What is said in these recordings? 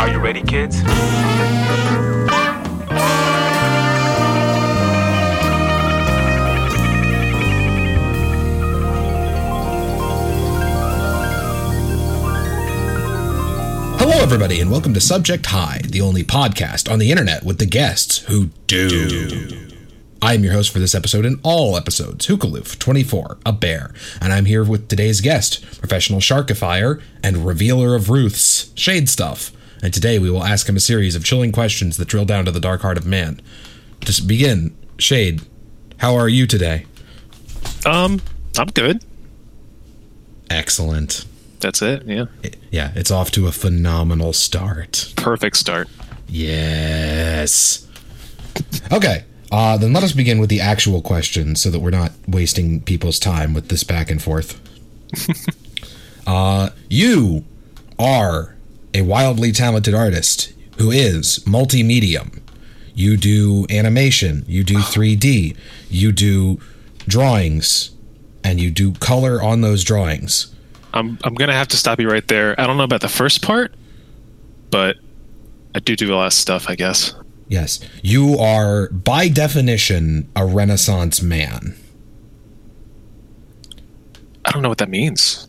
Are you ready, kids? Hello, everybody, and welcome to Subject Hi, the only podcast on the internet with the guests who do. I am your host for this episode and all episodes, Hookaloof24, a bear, and I'm here with today's guest, professional sharkifier and revealer of Ruths, Shade Stuff. And today we will ask him a series of chilling questions that drill down to the dark heart of man. To begin, Shade, how are you today? Um, I'm good. Excellent. That's it. Yeah. Yeah, it's off to a phenomenal start. Perfect start. Yes. Okay. Uh, then let us begin with the actual question so that we're not wasting people's time with this back and forth. uh, you are a wildly talented artist who is multimedium. You do animation, you do 3D, you do drawings, and you do color on those drawings. I'm I'm gonna have to stop you right there. I don't know about the first part, but I do do a lot of stuff. I guess. Yes. You are, by definition, a Renaissance man. I don't know what that means.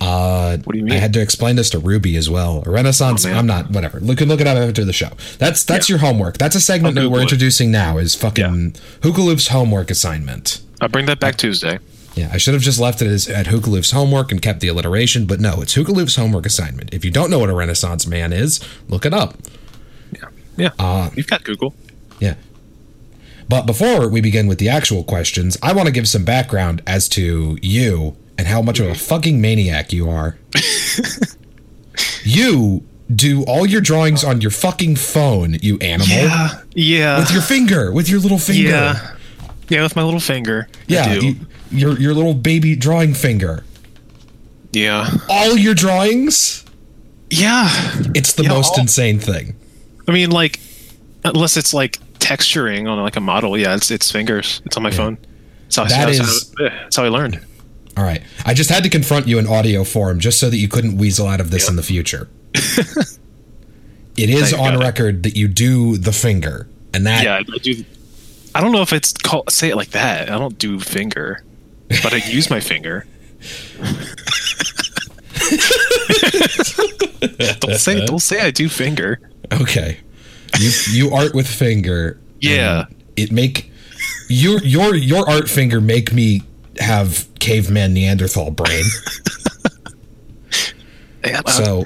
Uh, What do you mean? I had to explain this to Ruby as well. A Renaissance. Oh. I'm not. Whatever. Look, look it up after the show. That's that's Yeah. your homework. That's a segment that we're it. introducing now. Is fucking Hookaloof's homework assignment. I'll bring that back Tuesday. Yeah, I should have just left it as at Hookaloof's homework and kept the alliteration, but no, it's Hookaloof's homework assignment. If you don't know what a Renaissance man is, look it up. Yeah. Yeah. Uh, You've got Google. Yeah. But before we begin with the actual questions, I want to give some background as to you and how much of a fucking maniac you are. you do all your drawings on your fucking phone, you animal. Yeah. Yeah. With your finger, with your little finger. yeah. Yeah. With my little finger. Yeah, you- your your little baby drawing finger. yeah. All your drawings? Yeah. It's the Yeah, most all- insane thing. I mean, like, unless it's like texturing on like a model. Yeah. It's it's fingers. It's on my phone. That's how, That that's, is- how, that's how I learned. All right. I just had to confront you in audio form just so that you couldn't weasel out of this in the future. it is on record that you do the finger, and that Yeah, I do. I don't know if it's called say it like that. I don't do finger, but I use my finger. don't say don't say I do finger. okay. You you art with finger. Yeah. It make your your your art finger make me have caveman Neanderthal brain. Yeah, So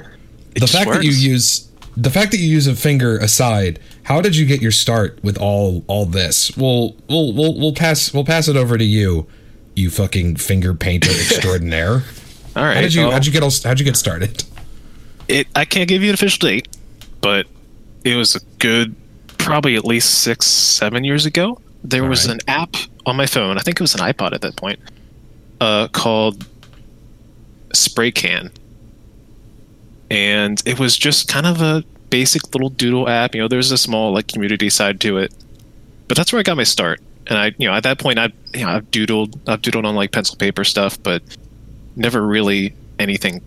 the just fact that you use the fact that you use a finger aside, how did you get your start with all all this? We'll we'll we'll, we'll pass we'll pass it over to you, you fucking finger painter extraordinaire. all right. How did you well, how'd you get all, how'd you get started? it, I can't give you an official date, but it was a good, probably at least six, seven years ago. There was right. an app on my phone. I think it was an iPod at that point, uh, called Spray Can, and it was just kind of a basic little doodle app. You know, there's a small like community side to it, but that's where I got my start. And I, you know, at that point, I, you know, I've doodled, I've doodled on like pencil paper stuff, but never really anything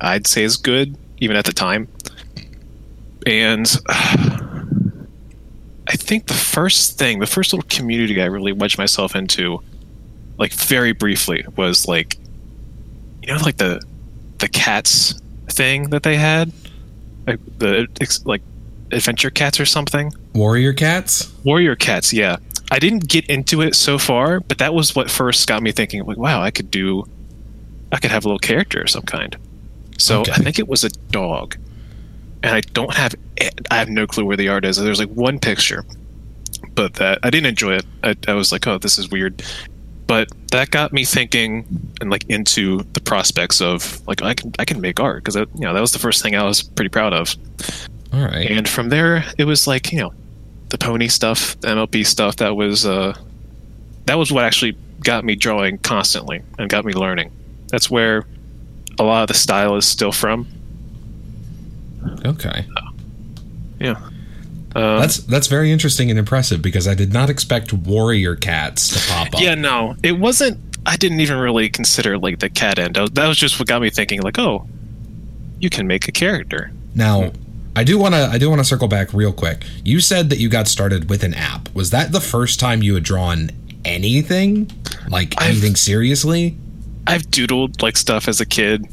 I'd say is good, even at the time. And I think the first thing, the first little community I really wedged myself into, like very briefly, was like, you know, like the the cats thing that they had, like the like adventure cats or something. Warrior cats? Warrior cats, yeah. I didn't get into it so far, but that was what first got me thinking, like, wow, I could do, I could have a little character of some kind. So Okay. I think it was a dog, and I don't have, I have no clue where the art is. There's like one picture, but that I didn't enjoy it. I, I was like, oh, this is weird. But that got me thinking and like into the prospects of like I can I can make art because you know that was the first thing I was pretty proud of. All right. And from there, it was like you know, the pony stuff, the MLP stuff. That was uh, that was what actually got me drawing constantly and got me learning. That's where a lot of the style is still from. Okay. Yeah. Uh, That's that's very interesting and impressive because I did not expect warrior cats to pop up. yeah, no, it wasn't. I didn't even really consider like the cat end. That was- That was just what got me thinking. Like, oh, you can make a character. Now, I do want to I do want to circle back real quick. You said that you got started with an app. Was that the first time you had drawn anything? Like I've- anything seriously? I've doodled like stuff as a kid,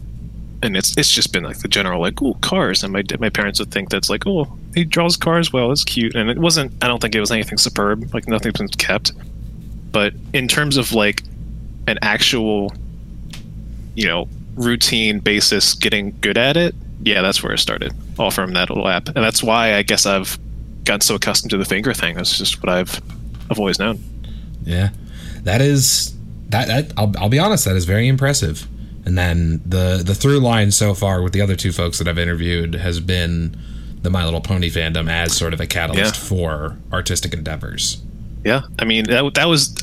and it's it's just been like the general like oh cars, and my my parents would think that's like oh he draws cars well, it's cute, and it wasn't. I don't think it was anything superb, like nothing's been kept. But in terms of like an actual, you know, routine basis, getting good at it, yeah, that's where it started, all from that little app, and that's why I guess I've gotten so accustomed to the finger thing. That's just what I've I've always known. Yeah, that is that. that I'll, I'll be honest, that is very impressive. And then the the through line so far with the other two folks that I've interviewed has been the My Little Pony fandom as sort of a catalyst Yeah. for artistic endeavors. Yeah, I mean that that was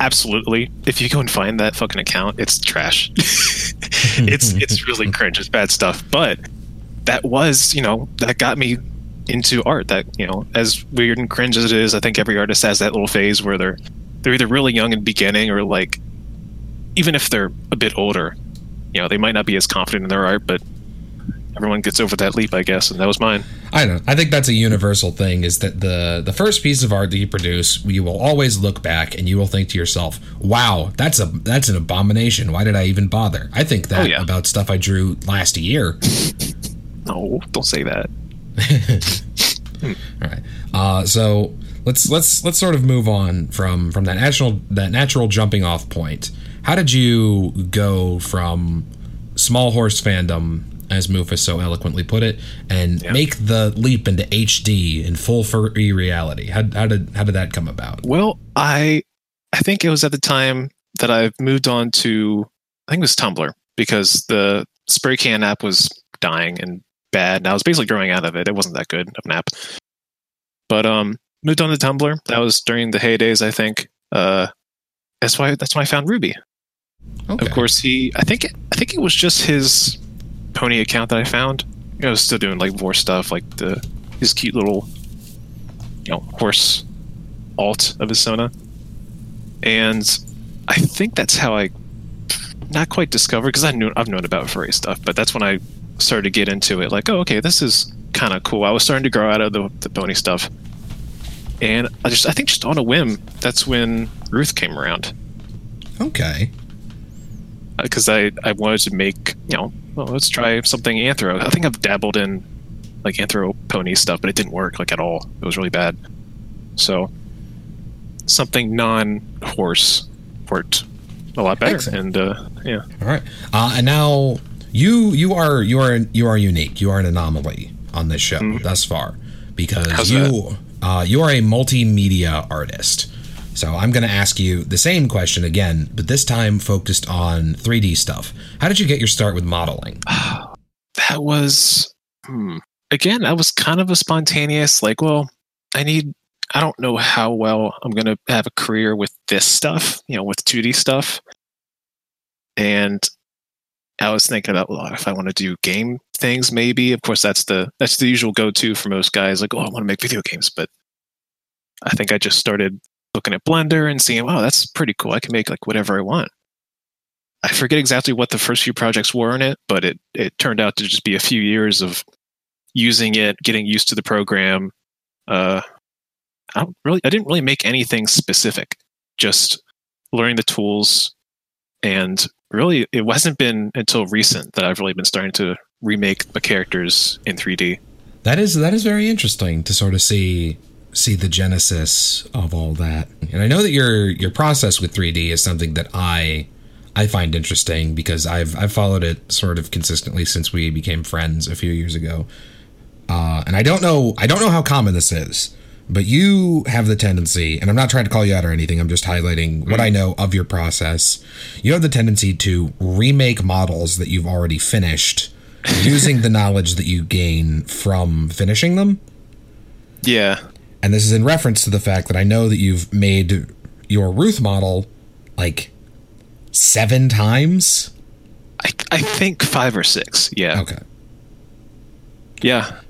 absolutely. If you go and find that fucking account, it's trash. it's it's really cringe. It's bad stuff. But that was, you know, that got me into art. That you know, as weird and cringe as it is, I think every artist has that little phase where they're they're either really young in the beginning or like, even if they're a bit older, you know, they might not be as confident in their art, but everyone gets over that leap, I guess, and that was mine. I don't know. I think that's a universal thing is that the the first piece of art that you produce, you will always look back and you will think to yourself, "Wow, that's a that's an abomination. Why did I even bother?" I think that Oh, yeah. about stuff I drew last year. No, don't say that. All right. Uh, so let's let's let's sort of move on from from that natural that natural jumping off point. How did you go from small horse fandom, as Mufus so eloquently put it, and Yeah. make the leap into HD in full furry reality? How, how did how did that come about? Well, I I think it was at the time that I moved on to I think it was Tumblr because the spray can app was dying and bad, and I was basically growing out of it. It wasn't that good of an app, but um, moved on to Tumblr. That was during the heydays, I think. Uh, that's why that's why I found Ruby. Okay. Of course, he I think I think it was just his pony account that I found. I was still doing like vore stuff, like the his cute little you know horse alt of his Sona, and I think that's how I not quite discovered because I knew I've known about furry stuff, but that's when I started to get into it. Like, oh, okay, this is kind of cool. I was starting to grow out of the, the pony stuff, and I just I think just on a whim, that's when Ruth came around Okay. Uh, because I, I wanted to make you know well let's try something anthro i think i've dabbled in like anthro pony stuff but it didn't work like at all it was really bad so something non-horse worked a lot better Excellent. and uh, yeah All right. Uh, and now you you are you are you are unique. You are an anomaly on this show thus far because Mm-hmm. How's you uh, you are a multimedia artist. So I'm going to ask you the same question again, but this time focused on 3D stuff. How did you get your start with modeling? that was hmm, again that was kind of a spontaneous like well i need i don't know how well i'm going to have a career with this stuff you know with 2d stuff and i was thinking about well if i want to do game things maybe of course that's the that's the usual go-to for most guys like oh i want to make video games but i think i just started looking at blender and seeing wow that's pretty cool i can make like whatever i want I forget exactly what the first few projects were in it, but it it turned out to just be a few years of using it, getting used to the program. Uh, I don't really, I didn't really make anything specific, just learning the tools, and really, it wasn't been until recent that I've really been starting to remake the characters in 3D. That is that is very interesting to sort of see see the genesis of all that. And I know that your your process with 3D is something that I I find interesting because I've I've followed it sort of consistently since we became friends a few years ago. Uh, and I don't know I don't know how common this is, but you have the tendency, and I'm not trying to call you out or anything. I'm just highlighting what I know of your process. You have the tendency to remake models that you've already finished using the knowledge that you gain from finishing them. Yeah, And this is in reference to the fact that I know that you've made your Ruth model like seven times. I I think five or six. Yeah, Okay. yeah.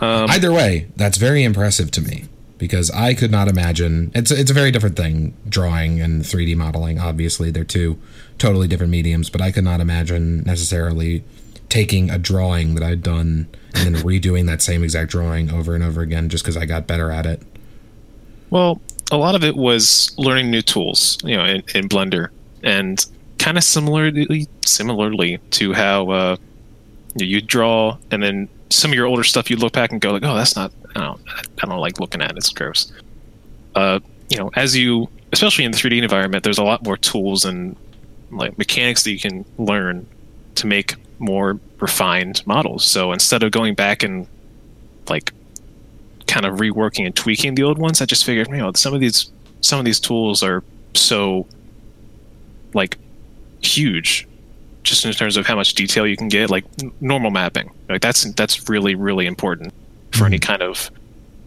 Um, Either way, that's very impressive to me because I could not imagine. It's it's a very different thing, drawing and 3D modeling. Obviously, they're two totally different mediums, but I could not imagine necessarily taking a drawing that I'd done and then redoing that same exact drawing over and over again just because I got better at it? Well, a lot of it was learning new tools, you know, in, in Blender, and kind of similarly similarly to how uh, you, draw, and then some of your older stuff you look back and go like, oh, that's not, I don't, I don't like looking at it. It's gross. Uh, you know, as you, especially in the 3D environment, there's a lot more tools and like mechanics that you can learn to make more refined models. So instead of going back and like kind of reworking and tweaking the old ones, I just figured, you know, some of these some of these tools are so like huge just in terms of how much detail you can get like n- normal mapping like that's that's really really important for any kind of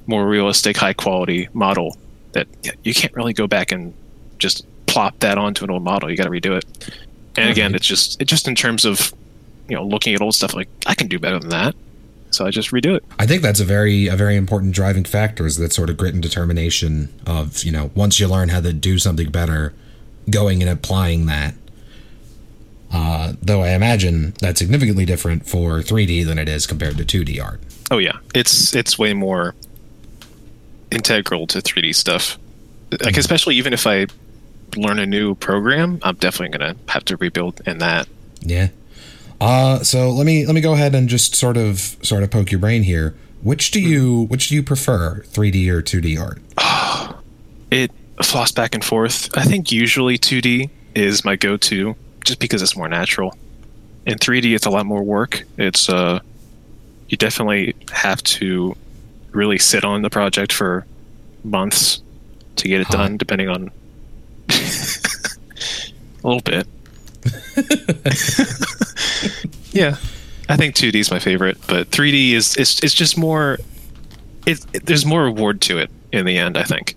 more realistic high quality model that you can't really go back and just plop that onto an old model you got to redo it and again Mhm. it's just it just in terms of you know looking at old stuff like i can do better than that so i just redo it I think that's a very a very important driving factor is that sort of grit and determination of you know once you learn how to do something better, going and applying that. Uh, though I imagine that's significantly different for 3D than it is compared to 2D art. Oh yeah, it's it's way more integral to 3D stuff. Like especially even if I learn a new program, I'm definitely gonna have to rebuild in that. Yeah. Uh, so let me let me go ahead and just sort of sort of poke your brain here. Which do you which do you prefer, 3D or 2D art? It floss back and forth. I think usually 2D is my go-to, just because it's more natural. In 3D, it's a lot more work. It's uh, you definitely have to really sit on the project for months to get it Huh. done, depending on a little bit. yeah, I think 2D is my favorite, but 3D is it's it's just more. It, it- there's more reward to it in the end, I think,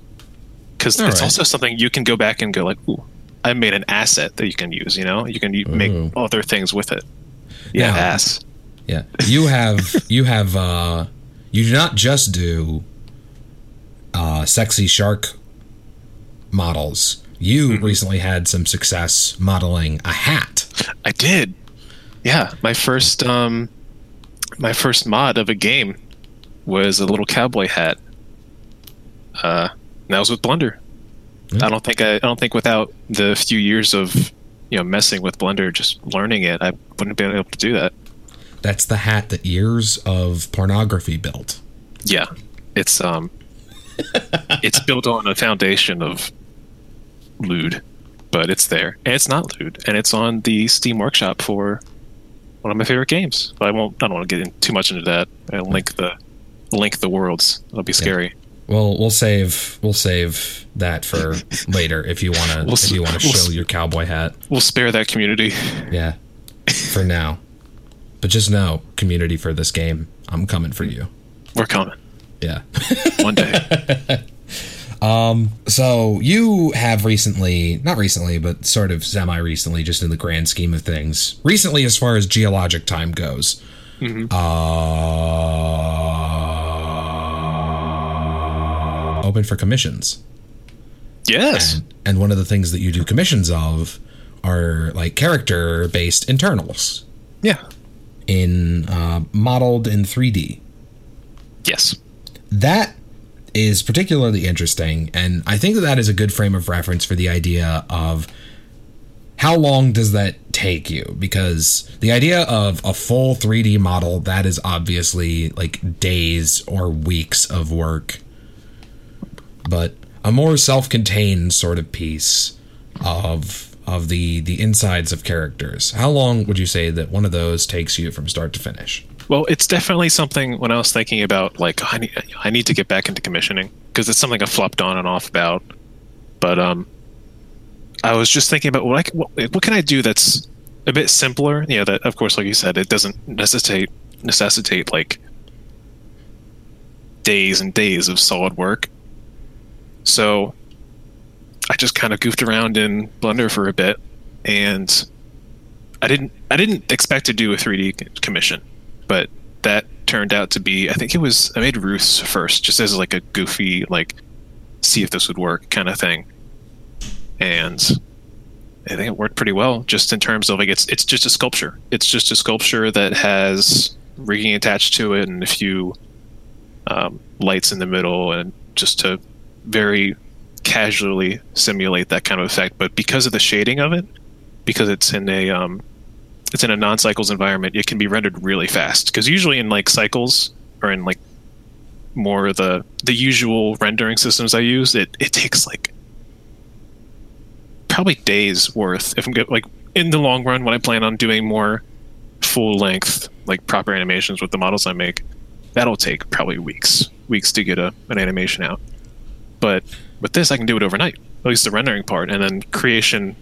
because it's right. also something you can go back and go like, "Ooh, I made an asset that you can use." You know, you can Ooh. make other things with it. Yeah, Now- ass. Yeah. You have you have uh you do not just do uh sexy shark models. You recently had some success modeling a hat. I did. Yeah, my first um, my first mod of a game was a little cowboy hat. Uh, and that was with Blender. Yeah. I don't think I, I don't think without the few years of you know messing with Blender, just learning it, I wouldn't have been able to do that. That's the hat that years of pornography built. Yeah, it's um, it's built on a foundation of lewd, but it's there, and it's not lewd, and it's on the Steam Workshop for one of my favorite games. But I won't. I don't want to get in too much into that. I link the link the worlds. That'll be scary. Well, we'll save we'll save that for later if you want to We'll if you want to we'll show your cowboy hat. We'll spare that community. Yeah. For now. But just know, community for this game, I'm coming for you. We're coming Yeah. one day. So you have recently, not recently, but sort of semi recently, just in the grand scheme of things, recently as far as geologic time goes, uh, open for commissions. yes. And, and one of the things that you do commissions of are like character based internals Yeah. in uh, modeled in 3D. Yes. that is particularly interesting and i think that that is a good frame of reference for the idea of how long does that take you? Because the idea of a full 3d model that is obviously like days or weeks of work. But a more self-contained sort of piece of of the the insides of characters. How long would you say that one of those takes you from start to finish Well, it's definitely something when I was thinking about like I need I need to get back into commissioning because it's something I flopped on and off about. But um, I was just thinking about what I what, what can I do that's a bit simpler. You know, that of course, like you said, it doesn't necessitate necessitate like days and days of solid work. So I just kind of goofed around in Blender for a bit, and I didn't I didn't expect to do a 3D commission, but that turned out to be I think it was I made Ruth's first, just as like a goofy like see if this would work kind of thing, and I think it worked pretty well, just in terms of like it's it's just a sculpture. It's just a sculpture that has rigging attached to it and a few um, lights in the middle, and just to very casually simulate that kind of effect. But because of the shading of it, because it's in a um, it's in a non-cycles environment, it can be rendered really fast. Because usually in like cycles or in like more the the usual rendering systems I use, it it takes like probably days worth if I'm get, like in the long run when I plan on doing more full length like proper animations with the models I make, that'll take probably weeks weeks to get a an animation out. But with this, I can do it overnight, at least the rendering part, and then creation,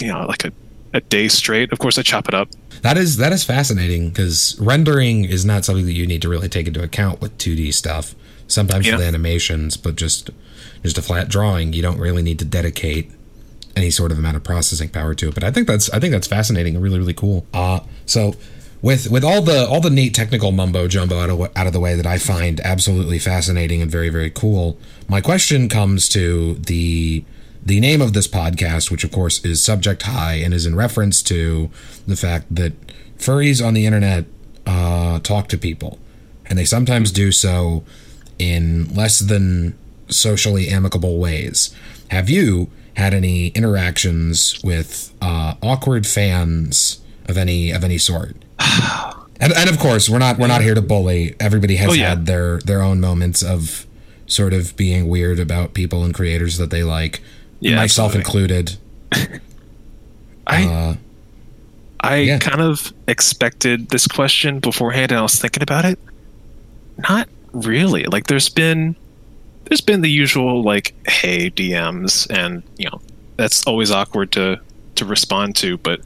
you know, like a a day straight. Of course, I chop it up. That is that is fascinating because rendering is not something that you need to really take into account with 2D stuff. Sometimes Yeah. with animations, but just just a flat drawing, you don't really need to dedicate any sort of amount of processing power to it. But I think that's I think that's fascinating and really really cool. Uh so with with all the all the neat technical mumbo jumbo out of out of the way that I find absolutely fascinating and very very cool. My question comes to the the name of this podcast, which of course is Subject Hi and is in reference to the fact that furries on the internet uh, talk to people, and they sometimes do so in less than socially amicable ways. Have you had any interactions with uh, awkward fans of any of any sort? And, and of course, we're not we're not here to bully. Everybody has Oh, yeah. had their their own moments of sort of being weird about people and creators that they like, Yeah, myself absolutely. included. I Uh, I yeah. kind of expected this question beforehand, and I was thinking about it. Not really. Like, there's been there's been the usual like, "Hey, DMs," and you know that's always awkward to to respond to, but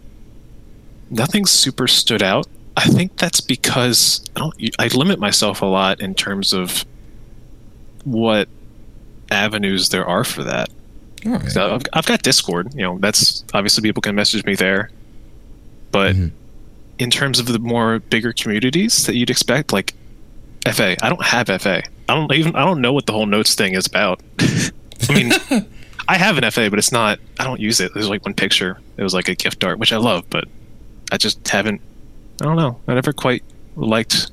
nothing super stood out. I think that's because I don't. I limit myself a lot in terms of what avenues there are for that. Right. So I've, I've got Discord. You know, that's obviously people can message me there. But Mhm. in terms of the more bigger communities that you'd expect, like FA, I don't have FA. I don't even I don't know what the whole notes thing is about. I mean, I have an FA, but it's not. I don't use it. There's like one picture. It was like a gift art, which I love, but I just haven't. I don't know. I never quite liked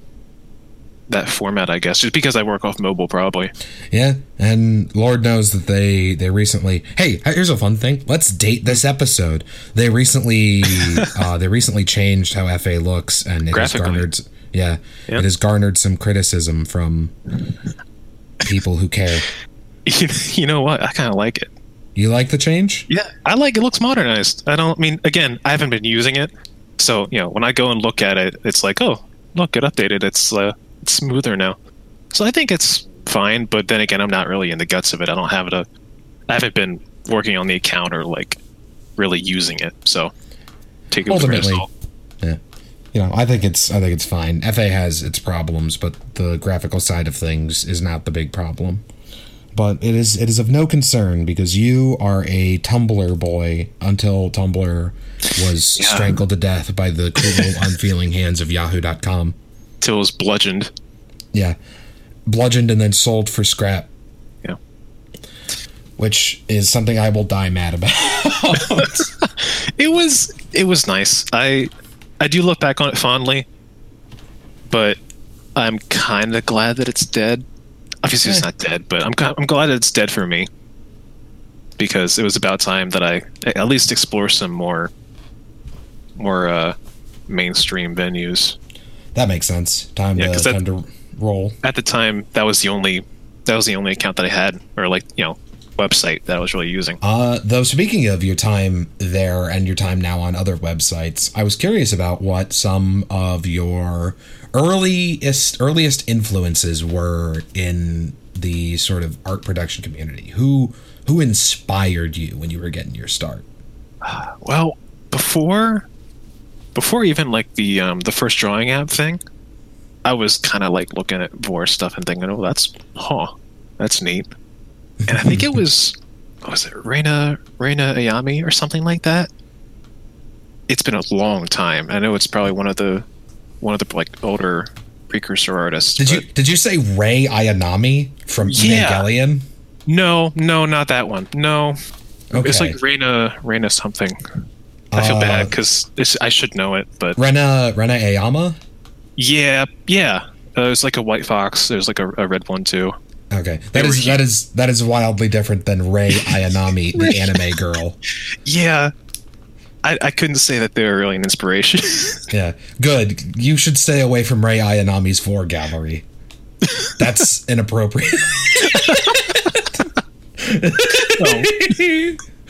that format. I guess just because I work off mobile, probably. Yeah, and Lord knows that they they recently. Hey, here's a fun thing. Let's date this episode. They recently uh, they recently changed how FA looks, and it has garnered. Yeah, Yep. it has garnered some criticism from people who care. you know what? I kind of like it. You like the change? Yeah, I like it. Looks modernized. I don't I mean again. I haven't been using it, so you know when I go and look at it, it's like, oh, look, it updated. It's uh, it's smoother now. So I think it's fine. But then again, I'm not really in the guts of it. I don't have it. A, I haven't been working on the account or like really using it. So take it Ultimately, yeah. You know, I think it's I think it's fine. FA has its problems, but the graphical side of things is not the big problem. But it is it is of no concern because you are a Tumblr boy until Tumblr was Yeah. strangled to death by the cruel, unfeeling hands of Yahoo.com. Till it was bludgeoned. Yeah, bludgeoned and then sold for scrap. Yeah. Which is something I will die mad about. It was it was nice. I I do look back on it fondly, but I'm kind of glad that it's dead. Obviously, it's Eh. not dead, but I'm I'm glad that it's dead for me because it was about time that I at least explore some more more uh, mainstream venues. That makes sense. Time Yeah, to that- time to roll. At the time, that was the only that was the only account that I had, or like you know website that I was really using. Uh, though, speaking of your time there and your time now on other websites, I was curious about what some of your earliest earliest influences were in the sort of art production community. Who who inspired you when you were getting your start? Well, before before even like the um the first drawing app thing, I was kind of like looking at Vore stuff and thinking, "Oh, that's huh, that's neat." And I think it was what was it Reina Reina Ayami or something like that. It's been a long time. I know it's probably one of the one of the like older precursor artists. Did you did you say Rei Ayanami from Yeah. Evangelion? No, no, not that one. No, It's like Reina Reina something. I feel Uh, bad because I should know it, but Rena Rena Ayama. yeah, yeah. Uh, there's like a white fox. There's like a, a red one too. Okay, They that were is that is that is wildly different than Rei Ayanami, the anime girl. Yeah, I, I couldn't say that they were really an inspiration. Yeah, good. You should stay away from Rei Ayanami's Vore Gallery. That's inappropriate. no.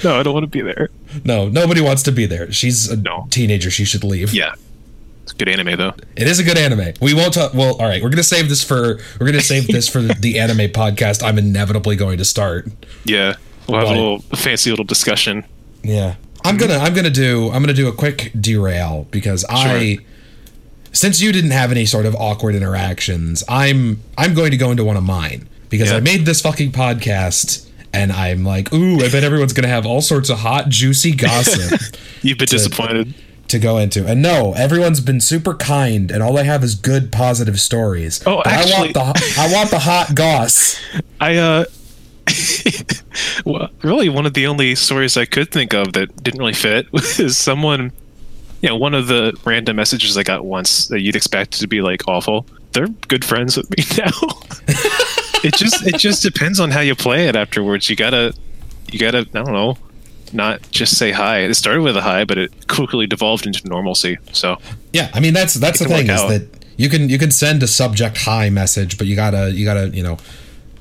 no, I don't want to be there. no, nobody wants to be there. She's a No. teenager. She should leave. Yeah, it's a good anime though. It is a good anime. We won't talk. Well, all right. We're gonna save this for. We're gonna save this for the anime podcast. I'm inevitably going to start. Yeah, we'll have Right. a little fancy little discussion. Yeah. I'm gonna I'm gonna do I'm gonna do a quick derail because I since you didn't have any sort of awkward interactions, I'm I'm going to go into one of mine because Yeah. I made this fucking podcast and I'm like, ooh, I bet everyone's gonna have all sorts of hot, juicy gossip You've been disappointed. to go into. And no, everyone's been super kind and all they have is good positive stories. Oh, But I want actually- the I want the hot goss. I uh, well, really one of the only stories I could think of that didn't really fit was someone. You know, one of the random messages I got once that you'd expect to be like awful. They're good friends with me now. It just it just depends on how you play it afterwards. You gotta you gotta I don't know, not just say hi. It started with a hi, but it quickly devolved into normalcy. So Yeah, I mean that's that's the thing is out. that you can you can send a subject hi message, but you gotta you gotta you know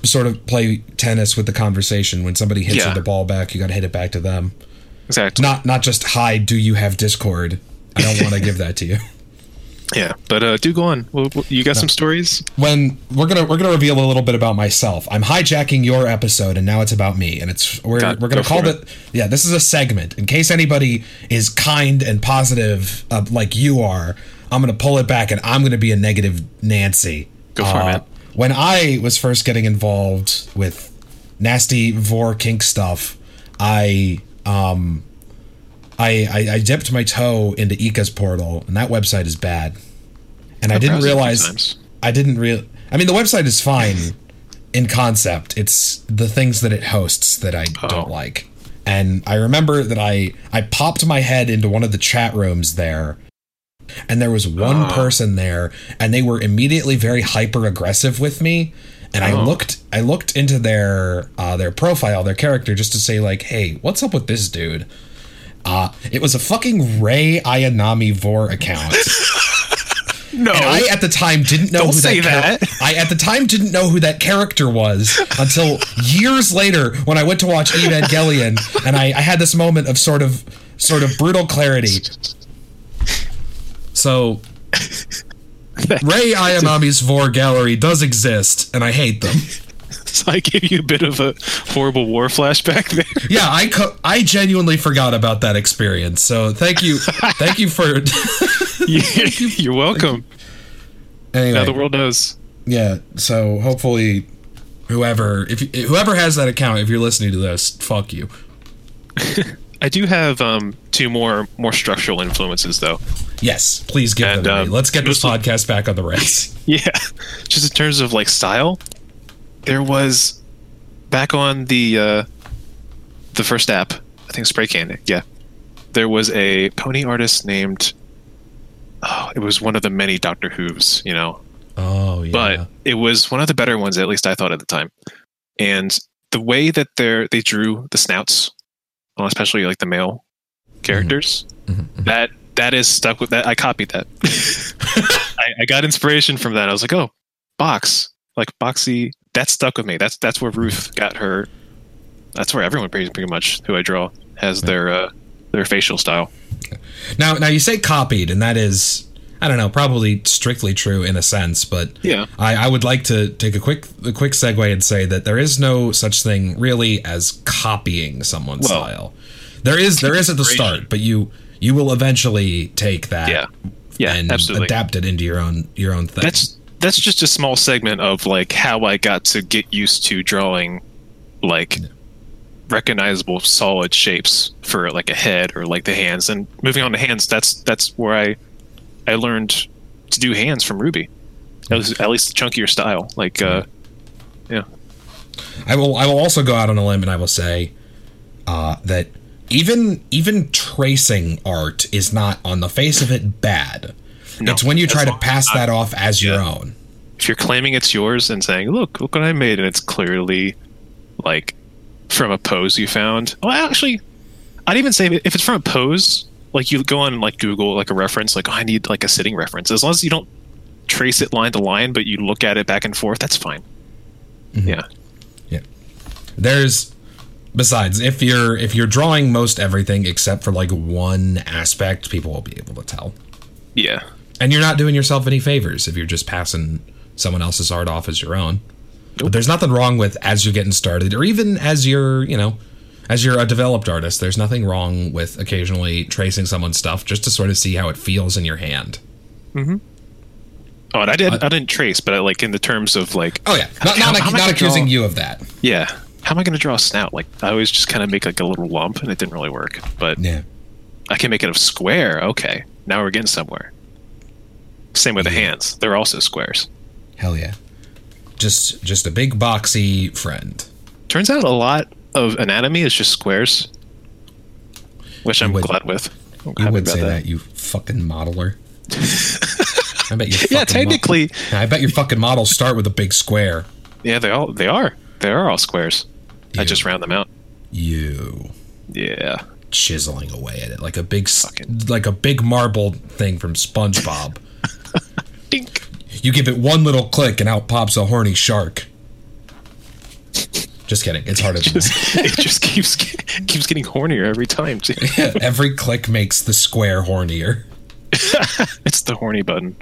sort of play tennis with the conversation. When somebody hits Yeah. you the ball back, you gotta hit it back to them. exactly. Not not just hi. Do you have Discord? I don't want to give that to you. Yeah, but uh, do go on. Well, you got some stories? When we're gonna we're gonna reveal a little bit about myself. I'm hijacking your episode, and now it's about me. And it's we're God, we're gonna go call for it. Yeah, this is a segment in case anybody is kind and positive uh, like you are. I'm gonna pull it back, and I'm gonna be a negative Nancy. Go for it, man. When I was first getting involved with nasty vore kink stuff, I um, I, I I dipped my toe into Eka's Portal, and that website is bad. And I I've didn't browsed it a few realize times. I didn't real. I mean, the website is fine in concept. It's the things that it hosts that I don't Oh. like. And I remember that I I popped my head into one of the chat rooms there, and there was one Ah. person there, and they were immediately very hyper aggressive with me. And I Oh. looked I looked into their uh, their profile, their character, just to say like, hey, what's up with this dude? Uh, it was a fucking Rei Ayanami Vore account. No, And I at the time didn't know Don't who say that, char- that. I at the time didn't know who that character was until years later when I went to watch Evangelion and I, I had this moment of sort of sort of brutal clarity. So Rei Ayanami's Vore Gallery does exist and I hate them. so I gave you a bit of a horrible war flashback there. Yeah, I co- I genuinely forgot about that experience. So thank you thank you for You're welcome. anyway. Now the world knows. Yeah. So hopefully, whoever if whoever has that account, if you're listening to this, fuck you. I do have um, two more more structural influences though. Yes, please give And, them to me. um, Let's get this podcast back on the rails. Yeah, just in terms of like style, there was back on the uh, the first app. I think Spray Can. Yeah, there was a pony artist named. Oh, it was one of the many Doctor Whooves. You know, Oh yeah. but it was one of the better ones. At least I thought at the time. And the way that they they drew the snouts, well, especially like the male characters, Mhm. that that is stuck with that. I copied that. I, I got inspiration from that. I was like, oh, box like boxy. That stuck with me. That's that's where Ruth got her. That's where everyone pretty pretty much who I draw has their uh, their facial style. now, now you say copied, and that is, I don't know, probably strictly true in a sense, but Yeah. I, I would like to take a quick a quick segue and say that there is no such thing really as copying someone's Well, style. There is there is at the start, but you you will eventually take that Yeah. Yeah, and absolutely. adapt it into your own your own thing. that's that's just a small segment of like how I got to get used to drawing like recognizable solid shapes for like a head or like the hands. And moving on to hands that's that's where I I learned to do hands from Ruby. At least, at least the chunkier style like uh yeah. I will I will also go out on a limb and I will say uh, that even even tracing art is not on the face of it bad. No, it's when you try to pass not- that off as your own. if you're claiming it's yours and saying, "Look, look what I made," and it's clearly like from a pose you found. Well, actually, I'd even say if it's from a pose, like you go on like Google like a reference, like oh, I need like a sitting reference. As long as you don't trace it line to line, but you look at it back and forth, that's fine. Mm-hmm. Yeah, Yeah. There's besides if you're if you're drawing most everything except for like one aspect, people will be able to tell. yeah, And you're not doing yourself any favors if you're just passing someone else's art off as your own. But there's nothing wrong with as you're getting started or even as you're, you know, as you're a developed artist, there's nothing wrong with occasionally tracing someone's stuff just to sort of see how it feels in your hand. Mm-hmm. Oh, and I did. I didn't trace, but I, like in the terms of like, Oh yeah, not How- not, how am I not accusing draw- you of that. yeah, how am I going to draw a snout? Like I always just kind of make like a little lump, and it didn't really work. But Yeah. I can make it a square. Okay, now we're getting somewhere. Same with the mm-hmm. hands; they're also squares. Hell yeah. Just just a big boxy friend. Turns out a lot of anatomy is just squares, which I'm would- glad with. I'm You would say that. you fucking modeler. I bet you. Yeah, fucking mo- technically, I bet your fucking models start with a big square. yeah, they all they are. They are all squares. I just round them out. You Yeah. chiseling away at it like a big, Fucking- like a big marble thing from SpongeBob. Dink. you give it one little click and out pops a horny shark. Just kidding. It's harder than Just, it just keeps keeps getting hornier every time. That. Every click makes the square hornier. it's the horny button.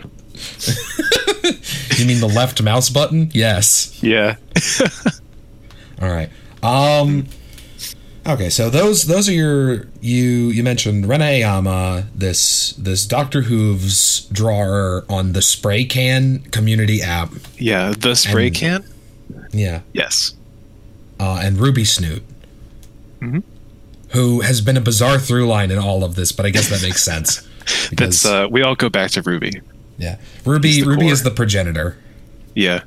You mean the left mouse button? Yes. Yeah. All right. Um. Okay, so those those are your you you mentioned Rene Yama, this this Doctor Whooves drawer on the spray can community app. Yeah. The spray And- can. Yeah. Yes. uh, and Ruby Snoot, Mm-hmm. who has been a bizarre through line in all of this, but I guess that makes sense. That's uh. We all go back to Ruby. yeah, Ruby Ruby core. is the progenitor. Yeah.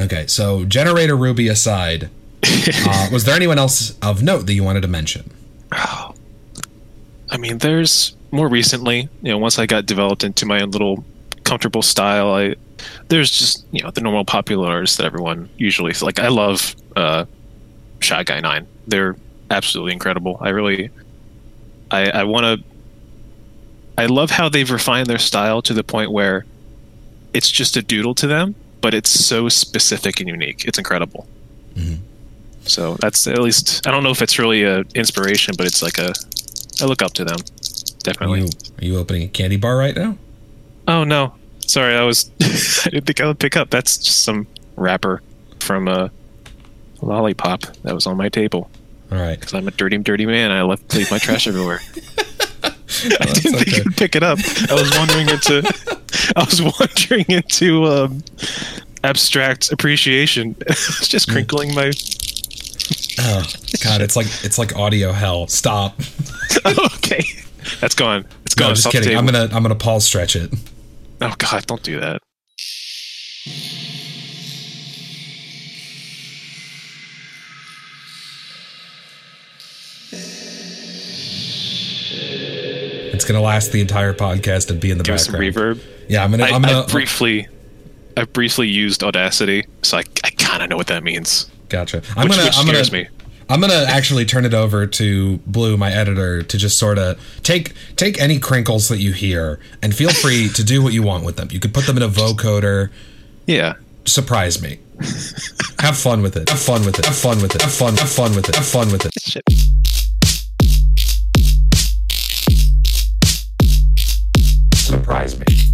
Okay, so generator Ruby aside, uh, was there anyone else of note that you wanted to mention? I mean, there's more recently, you know, once I got developed into my own little comfortable style, I there's just you know the normal popular artists that everyone usually like. I love uh, Shy Guy Nine. They're absolutely incredible. I really, I I want to. I love how they've refined their style to the point where it's just a doodle to them, but it's so specific and unique. It's incredible. So that's at least I don't know if it's really a inspiration, but it's like a I look up to them. Are Definitely. you, are you opening a candy bar right now? Oh no, sorry, I was I didn't think I would pick up. That's just some wrapper from a lollipop that was on my table All right. because I'm a dirty, dirty man. I left leave my trash everywhere. I didn't think okay. you'd pick it up. I was wandering into I was wandering into um, abstract appreciation. I was just crinkling my. Oh God, it's like it's like audio hell. Stop. okay, that's gone. It's gone. No, just the kidding. I'm gonna I'm gonna pause stretch it. Oh God, don't do that. It's gonna last the entire podcast and be in the Give us some background. reverb. Yeah, I'm gonna I, I'm gonna I briefly, I briefly used Audacity, so I, I kind of know what that means. Gotcha. I'm Which, gonna which I'm gonna me. I'm gonna actually turn it over to Blue, my editor, to just sort of take take any crinkles that you hear and feel free to do what you want with them. You could put them in a vocoder. Yeah. Surprise me. Have fun with it. Have fun with it. Have fun with it. Have fun. Have fun with it. Have fun with it. Shit. Surprise me.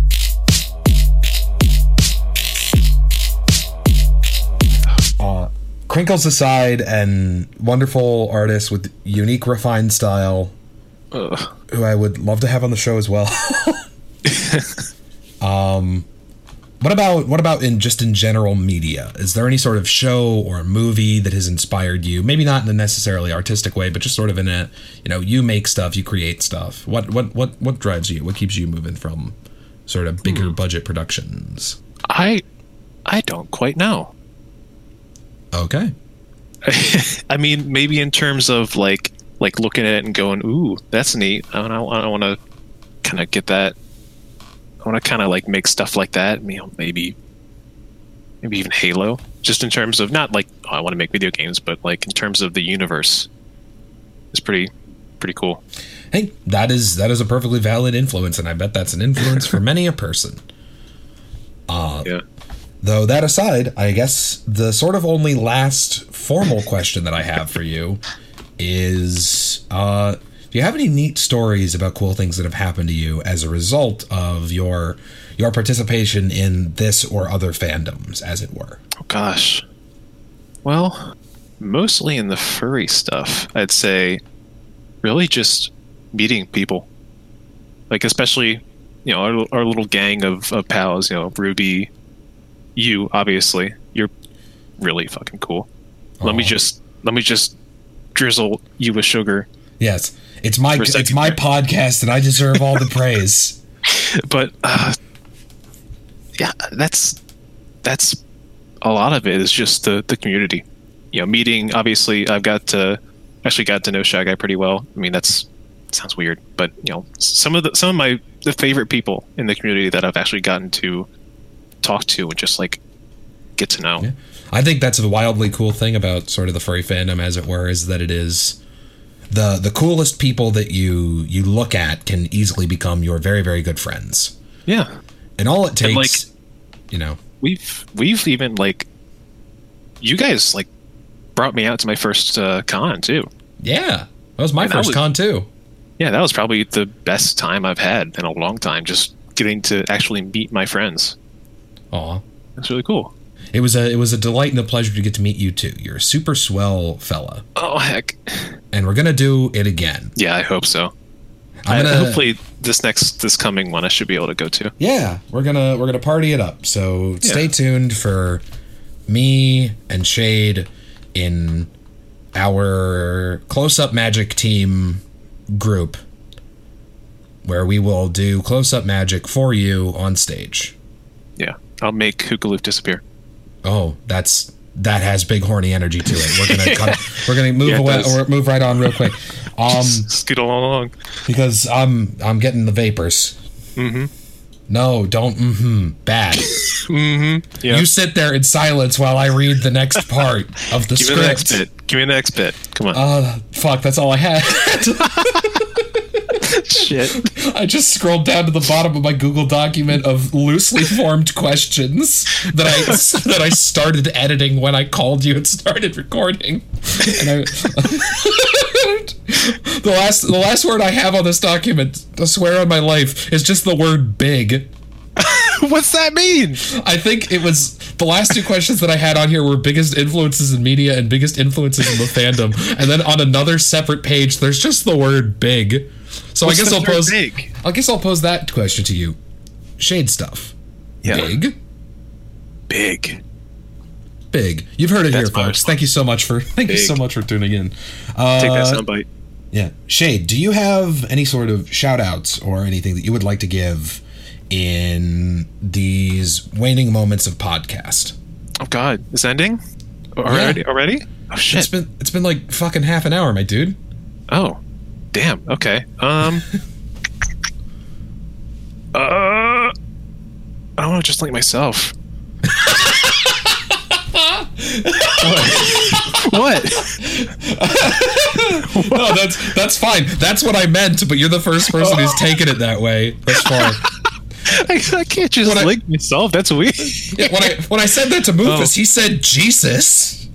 Crinkles aside, and wonderful artists with unique, refined style, Ugh. who I would love to have on the show as well. um, what about what about in just in general media? Is there any sort of show or movie that has inspired you? Maybe not in a necessarily artistic way, but just sort of in a you know you make stuff, you create stuff. What what what what drives you? What keeps you moving from sort of bigger budget productions? I, I don't quite know. Okay, I mean, maybe in terms of like like looking at it and going, "Ooh, that's neat." I, I, I want to kind of get that. I want to kind of like make stuff like that. You know, maybe maybe even Halo. Just in terms of not like oh, I want to make video games, but like in terms of the universe, it's pretty pretty cool. Hey, that is that is a perfectly valid influence, and I bet that's an influence for many a person. Uh, Yeah. Though that aside, I guess the sort of only last formal question that I have for you is uh, do you have any neat stories about cool things that have happened to you as a result of your your participation in this or other fandoms, as it were? Oh gosh. Well, mostly in the furry stuff, I'd say really just meeting people. Like especially, you know, our, our little gang of, of pals, you know, Ruby, you obviously. You're really fucking cool. Let me just let me just drizzle you with sugar. Yes, it's my it's my podcast, and I deserve all the praise. but uh, yeah, that's that's a lot of it is just the the community. You know, meeting. Obviously, I've got to actually got to know Shy Guy pretty well. I mean, that's sounds weird, but you know, some of the some of my the favorite people in the community that I've actually gotten to talk to and just like get to know. Yeah. I think that's a wildly cool thing about sort of the furry fandom, as it were, is that it is the the coolest people that you you look at can easily become your very very good friends, Yeah, and all it takes, you know, we've we've even like you guys like brought me out to my first uh, con too. yeah, that was my And first was- con too. Yeah, that was probably the best time I've had in a long time. Just getting to actually meet my friends. Aw. That's really cool. It was a it was a delight and a pleasure to get to meet you too. You're a super swell fella, Oh heck, and we're gonna do it again. yeah, I hope so. I'm gonna hopefully this next this coming one I should be able to go to. Yeah, we're gonna we're gonna party it up. So stay Yeah. tuned for me and Shade in our close up magic team group where we will do close up magic for you on stage. Yeah, I'll make Hookaloof disappear. Oh, that's that has big horny energy to it. We're gonna cut, we're gonna move Yeah, away or move right on real quick. Um Scoot along. because I'm I'm getting the vapors. Mm-hmm. No, don't mm-hmm. Bad. Mm-hmm. Yeah. You sit there in silence while I read the next part of the Give me the next script. bit. Give me the next bit. Come on. Uh, fuck, that's all I had. Shit. I just scrolled down to the bottom of my Google document of loosely formed questions that I that I started editing when I called you and started recording. And I, the last the last word I have on this document, I swear on my life, is just the word big. What's that mean? I think it was the last two questions that I had on here were biggest influences in media and biggest influences in the fandom. And then on another separate page, there's just the word big. So What's I guess I'll pose. big? I guess I'll pose that question to you. Shade stuff. Yeah. Big. Big. Big. You've heard it That's here, folks. Thank you so much for thank you so much for tuning in. Uh, Take that soundbite. Yeah. Shade, do you have any sort of shout outs or anything that you would like to give in these waning moments of podcast? Oh God, it's ending already. Already? Oh It's shit. been it's been like fucking half an hour, my dude. Oh, damn. Okay. Um. uh. I don't know. Just like myself. what? what? No, that's that's fine. That's what I meant, but you're the first person who's taken it that way thus far. I, I can't just When I- link myself. That's weird. Yeah, when I when I said that to Mufus, he said Jesus.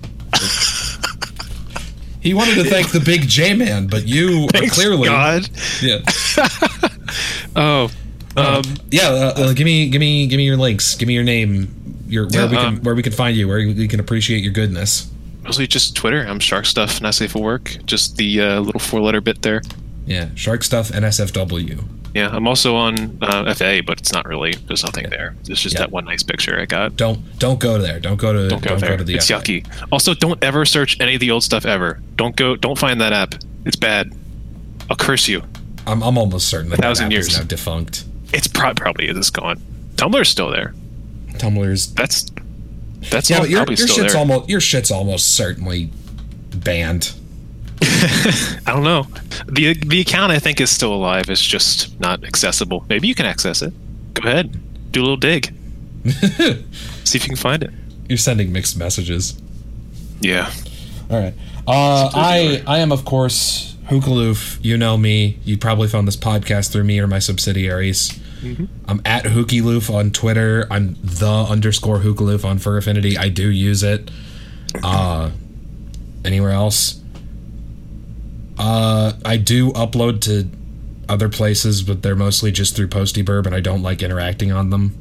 He wanted to thank the big J man, but you clearly God. yeah Oh. Um. yeah. Uh, uh, give me give me give me your links. Give me your name. Your where Yeah, we can um, where we can find you. Where we can appreciate your goodness. Mostly just Twitter. I'm Shark Stuff. Not safe for work. Just the uh, little four-letter bit there. Yeah, Shark Stuff NSFW. Yeah, I'm also on uh, FA, but it's not really. There's nothing there. It's just Yeah. that one nice picture I got. Don't don't go there. Don't go to Don't go there. to the it's FA. yucky. Also, don't ever search any of the old stuff ever. Don't go. Don't find that app. It's bad. I'll curse you. I'm I'm almost certain that that thousand app is years. now defunct. It's pro- probably is gone. Tumblr's still there. Tumblr's That's that's yeah, all but your, your shit's there. almost your shit's almost certainly banned. I don't know. the The account I think is still alive. It's just not accessible. Maybe you can access it. Go ahead, do a little dig. See if you can find it. You're sending mixed messages. Yeah. All right. Uh, I I am of course Hookaloof. You know me. You probably found this podcast through me or my subsidiaries. Mm-hmm. I'm at Hookyloof on Twitter. I'm the underscore Hookaloof on Fur Affinity. I do use it. Uh, anywhere else? Uh, I do upload to other places, but they're mostly just through PostyBirb, and I don't like interacting on them.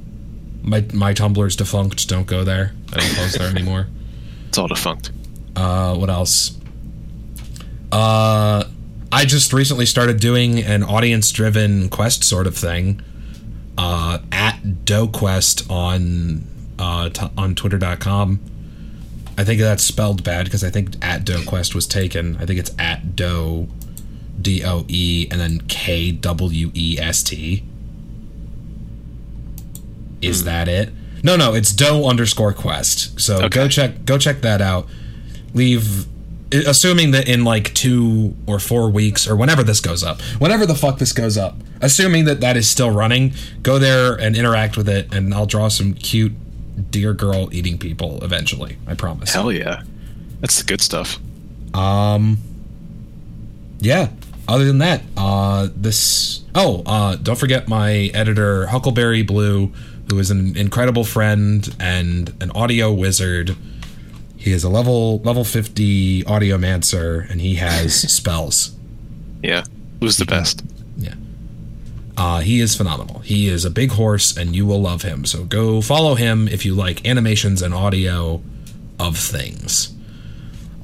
My my Tumblr's defunct. Don't go there. I don't post there anymore. It's all defunct. Uh, what else? Uh, I just recently started doing an audience-driven quest sort of thing. Uh, at DoQuest on uh, t- on Twitter.com. I think that's spelled bad because I think at DoQuest was taken. I think it's at Do, D O E, and then K W E S T. Is hmm. that it? No, no, it's Do underscore Quest. So Okay. go check go check that out. Leave, assuming that in like two or four weeks or whenever this goes up, whenever the fuck this goes up, assuming that that is still running, go there and interact with it, and I'll draw some cute deer girl eating people eventually. I promise. Hell yeah. That's the good stuff. Um. Yeah. Other than that, uh, this. Oh, uh, don't forget my editor Huckleberry Bleu, who is an incredible friend and an audio wizard. He is a level level fifty audiomancer, and he has spells. Yeah. Who's the best? Uh, he is phenomenal. He is a big horse, and you will love him. So go follow him if you like animations and audio of things.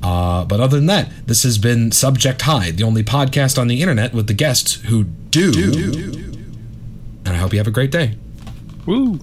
Uh, but other than that, this has been Subject Hi, the only podcast on the internet with the guests who do. And I hope you have a great day. Woo.